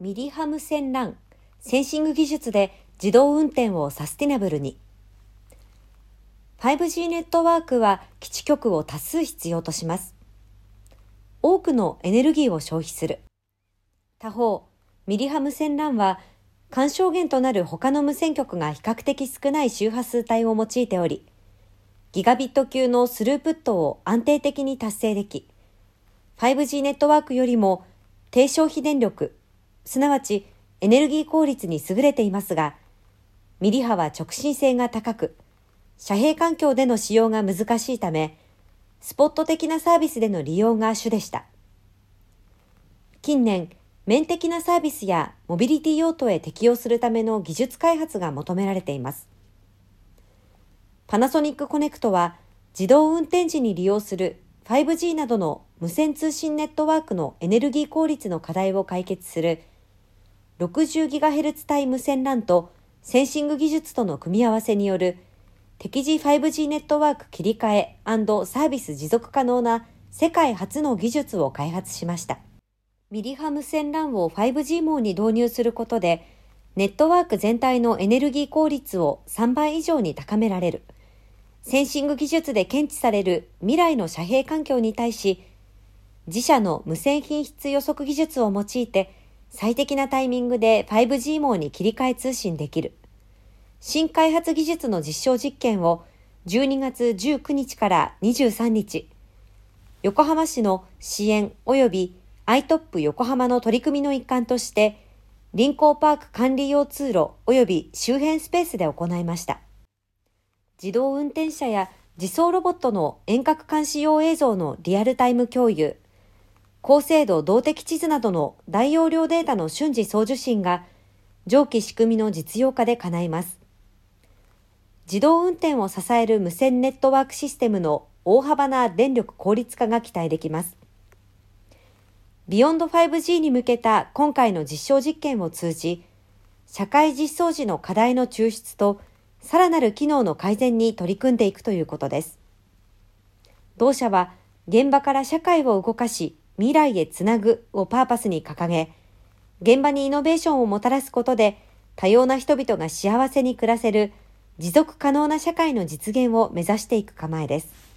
ミリハム線ラン、センシング技術で自動運転をサスティナブルに。5G ネットワークは基地局を多数必要とします。多くのエネルギーを消費する。他方、ミリハム線ランは干渉源となる他の無線局が比較的少ない周波数帯を用いており、ギガビット級のスループットを安定的に達成でき、5G ネットワークよりも低消費電力、すなわちエネルギー効率に優れていますが、ミリ波は直進性が高く、遮蔽環境での使用が難しいため、スポット的なサービスでの利用が主でした。近年、面的なサービスやモビリティ用途へ適用するための技術開発が求められています。パナソニックコネクトは自動運転時に利用する 5G などの無線通信ネットワークのエネルギー効率の課題を解決する 60GHz 帯無線 LAN とセンシング技術との組み合わせによる適時 5G ネットワーク切り替えサービス持続可能な世界初の技術を開発しました。ミリ波無線 LAN を 5G 網に導入することで、ネットワーク全体のエネルギー効率を3倍以上に高められる。センシング技術で検知される未来の遮蔽環境に対し、自社の無線品質予測技術を用いて、最適なタイミングで 5G 網に切り替え通信できる。新開発技術の実証実験を12月19日から23日、横浜市の支援及び iTop 横浜の取り組みの一環として、臨港パーク管理用通路及び周辺スペースで行いました。自動運転車や自走ロボットの遠隔監視用映像のリアルタイム共有、高精度動的地図などの大容量データの瞬時送受信が上記仕組みの実用化で叶います。自動運転を支える無線ネットワークシステムの大幅な電力効率化が期待できます。ビヨンド 5G に向けた今回の実証実験を通じ、社会実装時の課題の抽出と、さらなる機能の改善に取り組んでいくということです。同社は、現場から社会を動かし、未来へつなぐをパーパスに掲げ、現場にイノベーションをもたらすことで、多様な人々が幸せに暮らせる持続可能な社会の実現を目指していく構えです。